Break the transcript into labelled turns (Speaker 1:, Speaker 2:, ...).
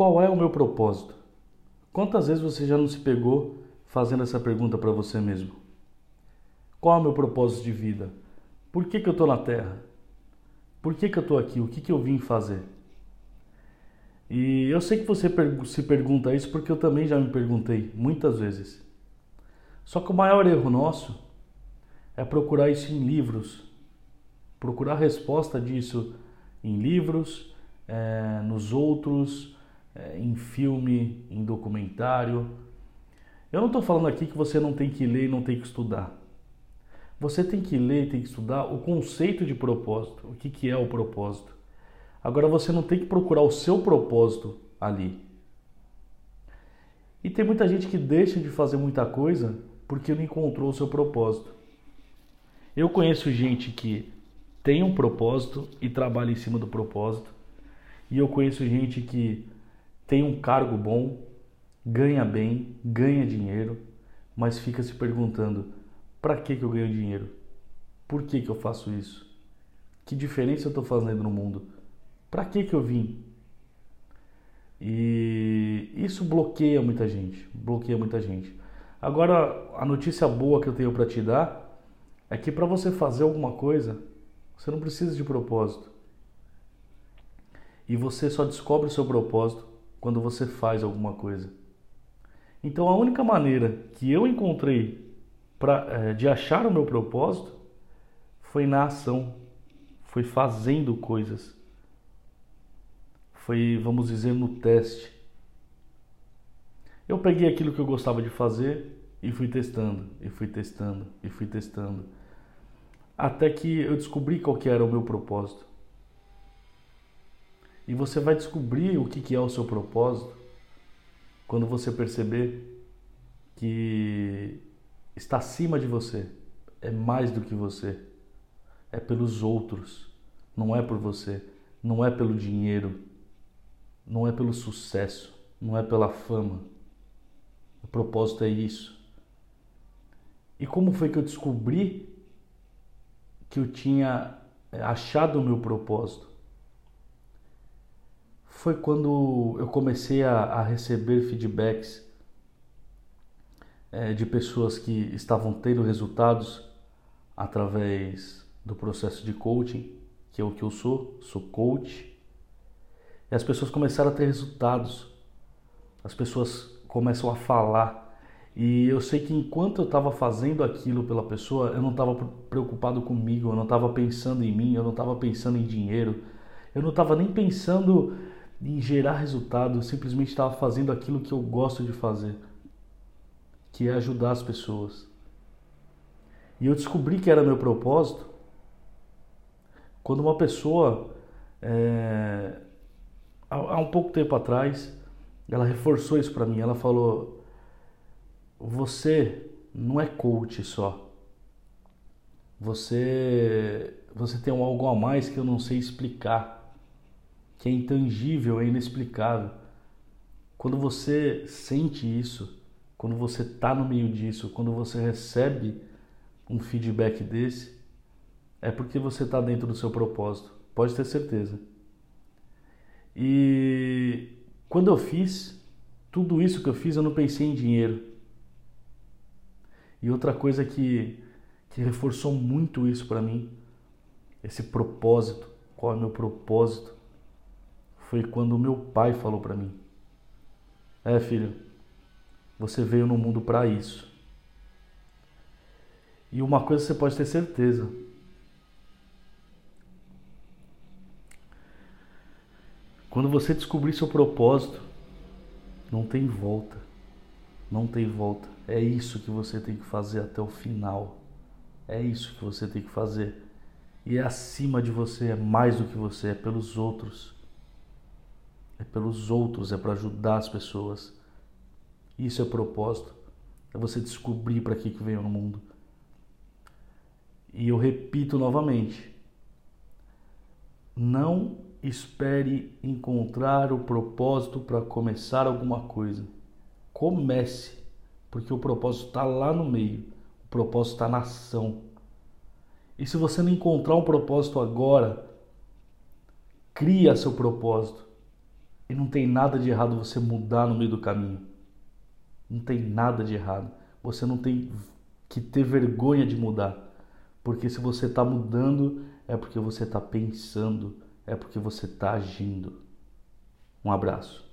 Speaker 1: Qual é o meu propósito? Quantas vezes você já não se pegou fazendo essa pergunta para você mesmo? Qual é o meu propósito de vida? Por que, que eu estou na Terra? Por que, que eu estou aqui? O que, que eu vim fazer? E eu sei que você se pergunta isso porque eu também já me perguntei muitas vezes. Só que o maior erro nosso é procurar isso em livros, procurar resposta disso em livros, é, nos outros, é, em filme, em documentário. Eu não estou falando aqui que você não tem que ler e não tem que estudar. Você tem que ler e tem que estudar o conceito de propósito, o que, que é o propósito. Agora você não tem que procurar o seu propósito ali. E tem muita gente que deixa de fazer muita coisa porque não encontrou o seu propósito. Eu conheço gente que tem um propósito e trabalha em cima do propósito. E eu conheço gente que tem um cargo bom, ganha bem, ganha dinheiro, mas fica se perguntando: para que, que eu ganho dinheiro? Por que, que eu faço isso? Que diferença eu estou fazendo no mundo? Para que, que eu vim? E isso bloqueia muita gente, bloqueia muita gente. Agora, a notícia boa que eu tenho para te dar é que para você fazer alguma coisa, você não precisa de propósito. E você só descobre o seu propósito quando você faz alguma coisa. Então a única maneira que eu encontrei pra, é, de achar o meu propósito foi na ação, foi fazendo coisas, foi, vamos dizer, no teste. Eu peguei aquilo que eu gostava de fazer e fui testando, e fui testando, e fui testando até que eu descobri qual que era o meu propósito. E você vai descobrir o que, é o seu propósito quando você perceber que está acima de você, é mais do que você, é pelos outros, não é por você, não é pelo dinheiro, não é pelo sucesso, não é pela fama. O propósito é isso. E como foi que eu descobri que eu tinha é, achado o meu propósito foi quando eu comecei a, a receber feedbacks é, de pessoas que estavam tendo resultados através do processo de coaching, que é o que eu sou, sou coach. E as pessoas começaram a ter resultados. As pessoas começam a falar e eu sei que enquanto eu estava fazendo aquilo pela pessoa, eu não estava preocupado comigo, eu não estava pensando em mim, eu não estava pensando em dinheiro, eu não estava nem pensando em gerar resultado, eu simplesmente estava fazendo aquilo que eu gosto de fazer, que é ajudar as pessoas. E eu descobri que era meu propósito quando uma pessoa, é, há um pouco tempo atrás, ela reforçou isso para mim. Ela falou: você não é coach só. Você você tem algo a mais que eu não sei explicar, que é intangível, é inexplicável. Quando você sente isso, quando você está no meio disso, quando você recebe um feedback desse, é porque você está dentro do seu propósito. Pode ter certeza. E quando eu fiz tudo isso que eu fiz, eu não pensei em dinheiro. E outra coisa que, que reforçou muito isso para mim, esse propósito, qual é o meu propósito, foi quando meu pai falou para mim: É, filho, você veio no mundo para isso. E uma coisa você pode ter certeza: quando você descobrir seu propósito, não tem volta. Não tem volta. É isso que você tem que fazer até o final. É isso que você tem que fazer. E é acima de você, é mais do que você, é pelos outros. É pelos outros, é para ajudar as pessoas. Isso é propósito. É você descobrir para que, que veio no mundo. E eu repito novamente: não espere encontrar o propósito para começar alguma coisa. Comece, porque o propósito está lá no meio. O propósito está na ação. E se você não encontrar um propósito agora, cria seu propósito. E não tem nada de errado você mudar no meio do caminho. Não tem nada de errado. Você não tem que ter vergonha de mudar. Porque se você está mudando, é porque você está pensando, é porque você está agindo. Um abraço.